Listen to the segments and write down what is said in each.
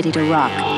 ready to rock.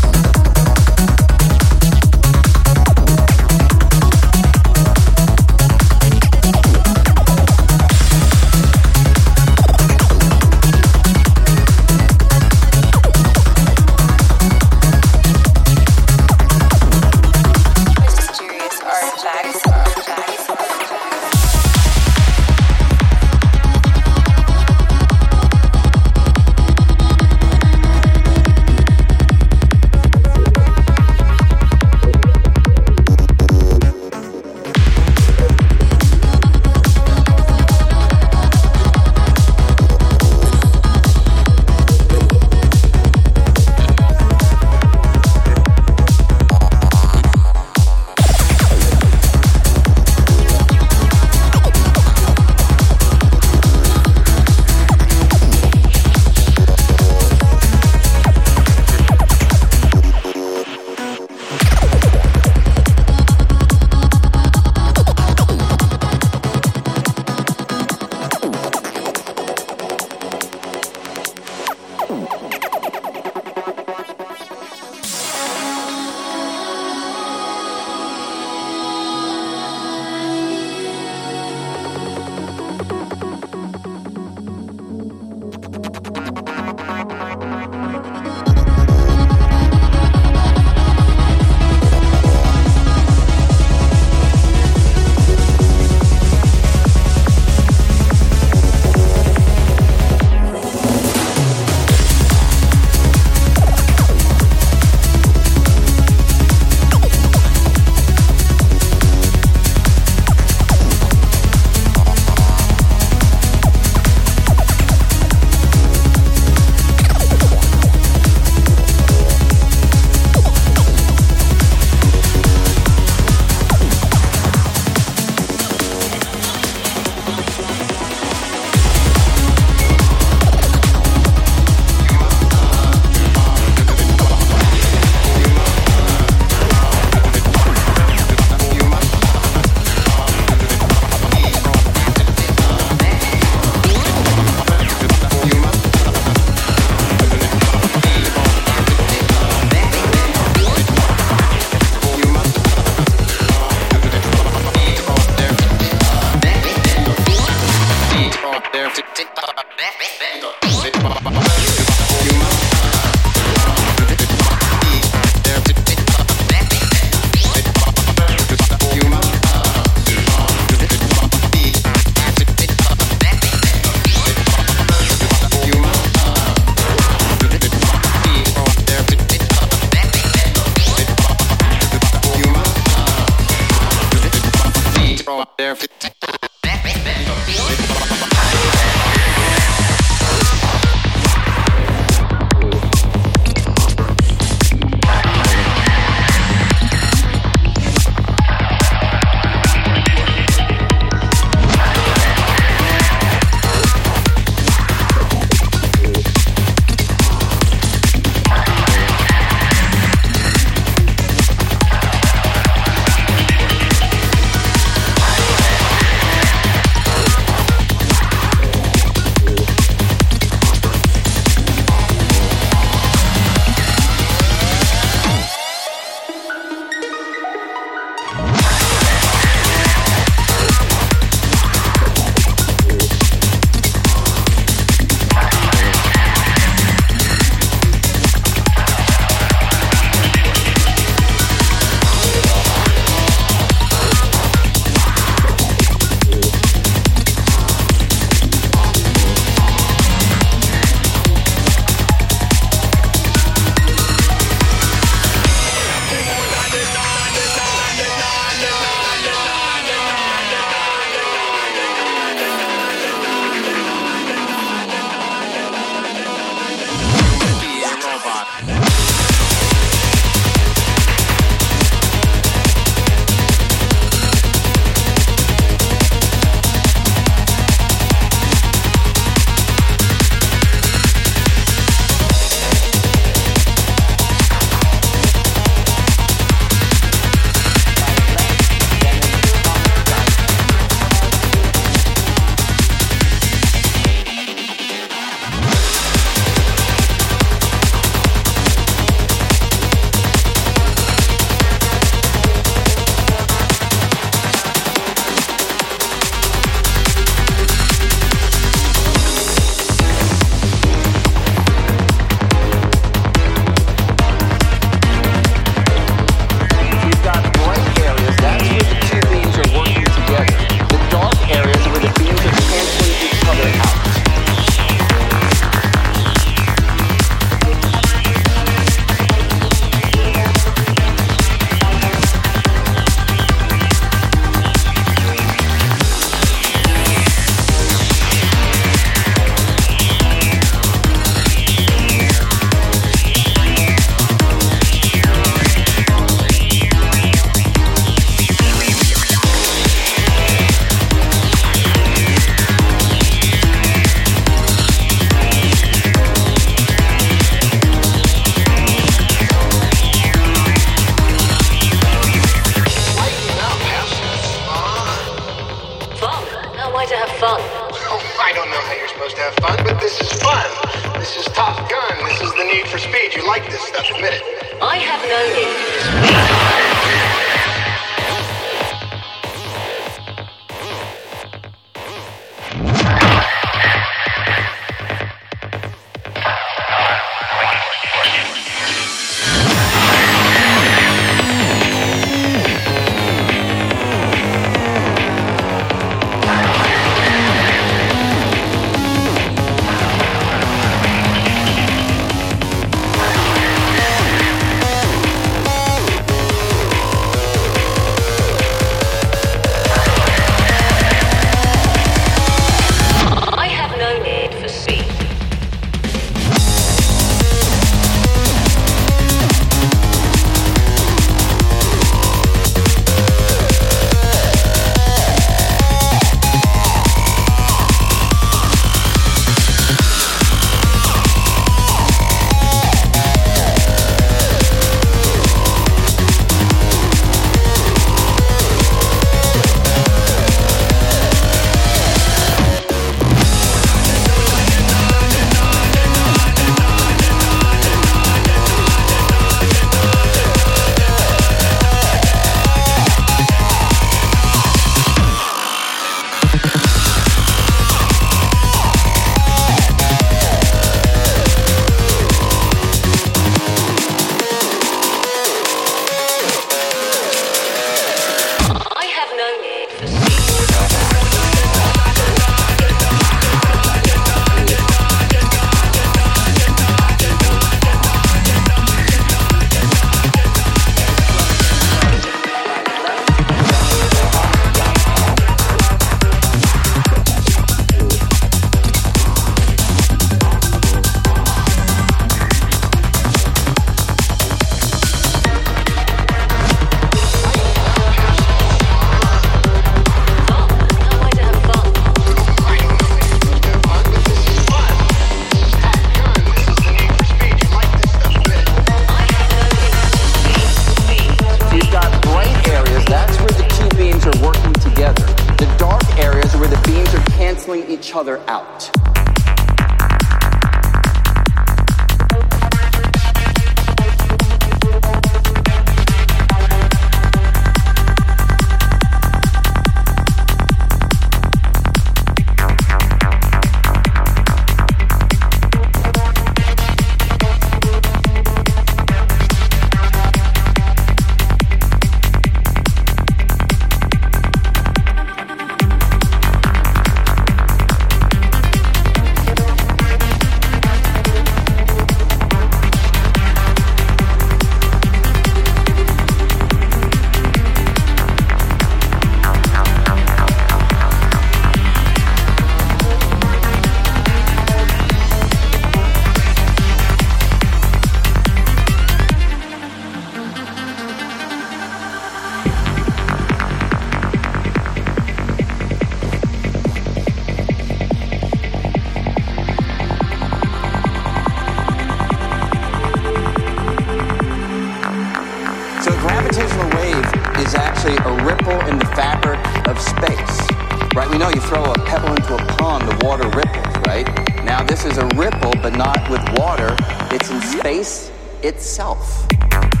itself.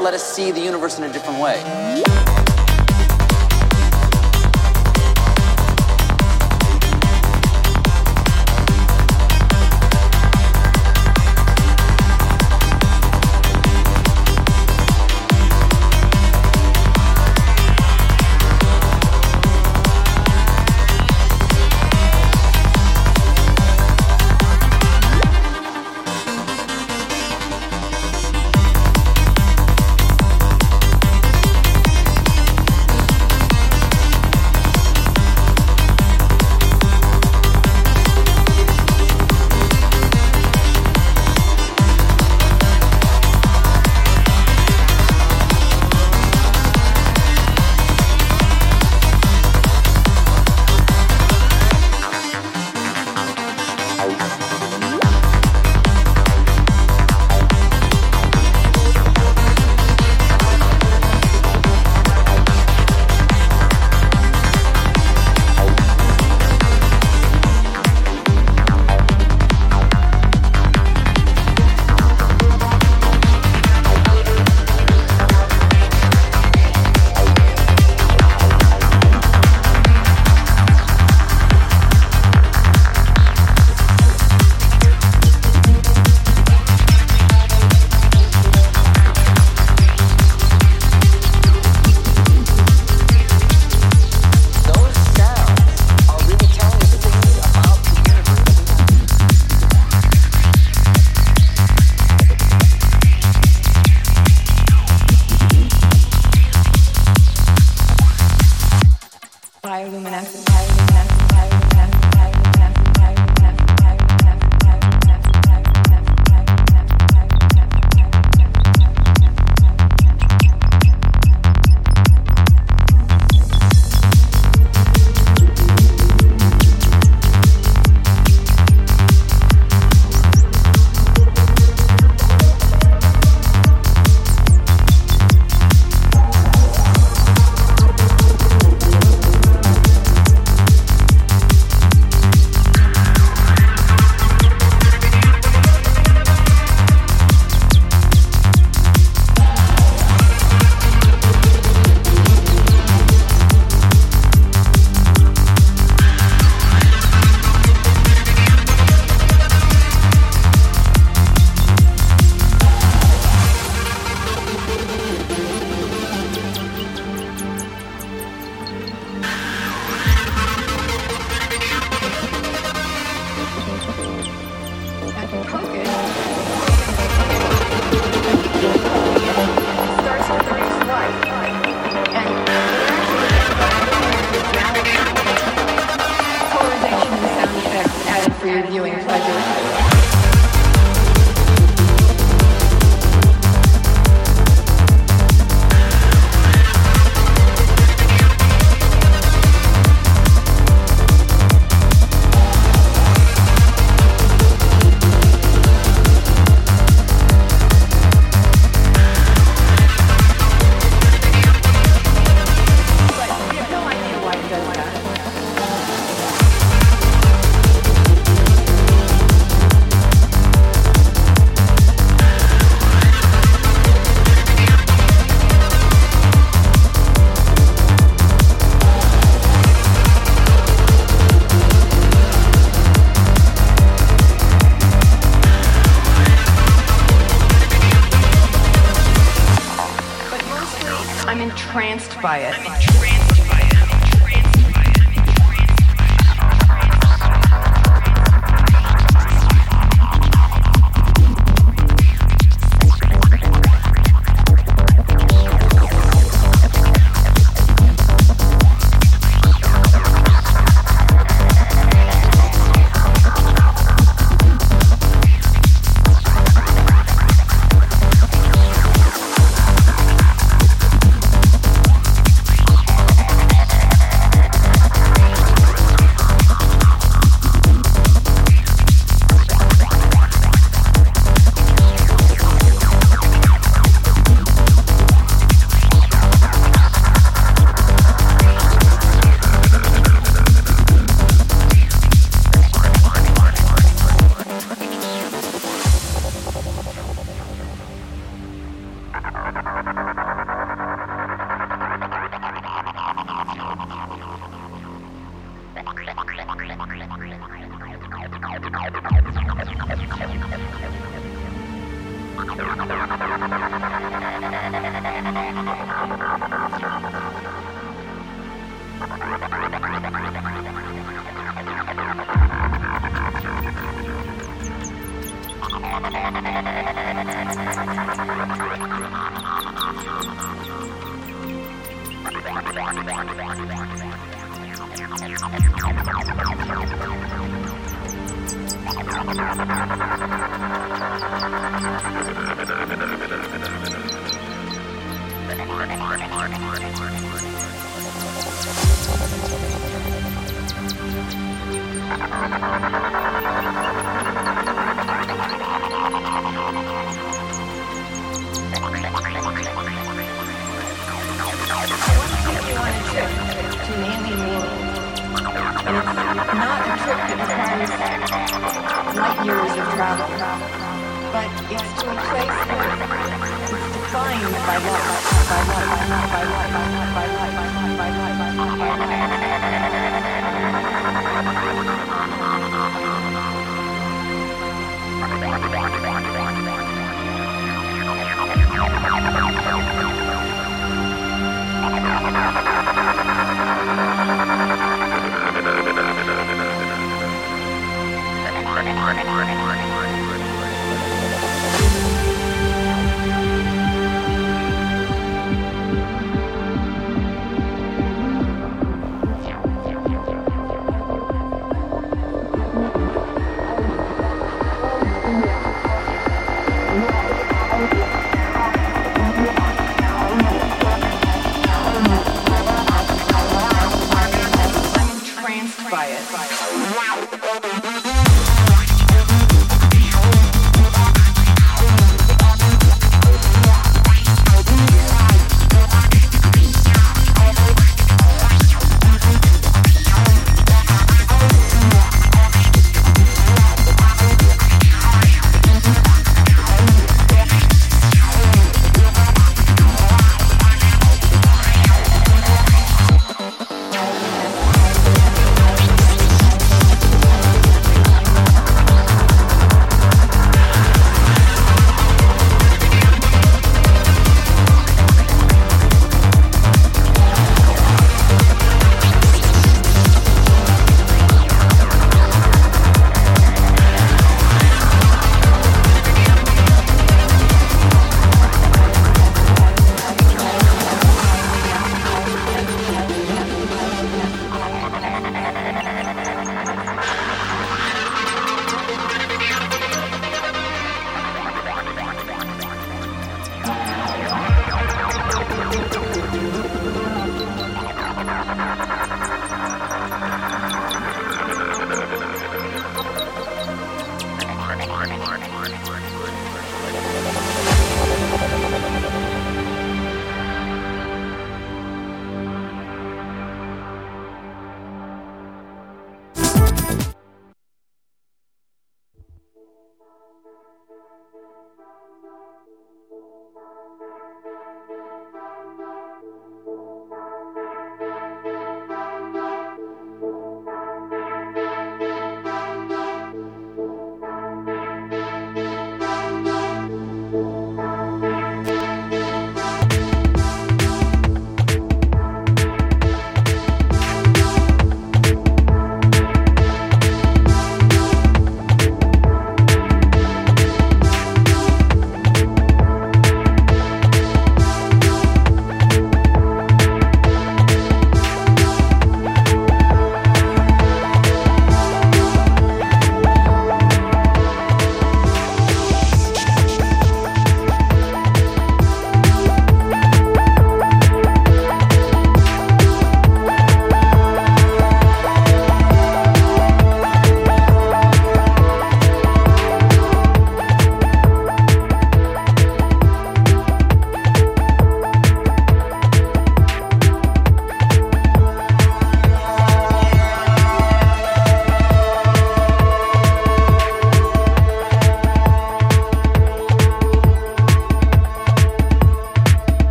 Let us see the universe in a different way.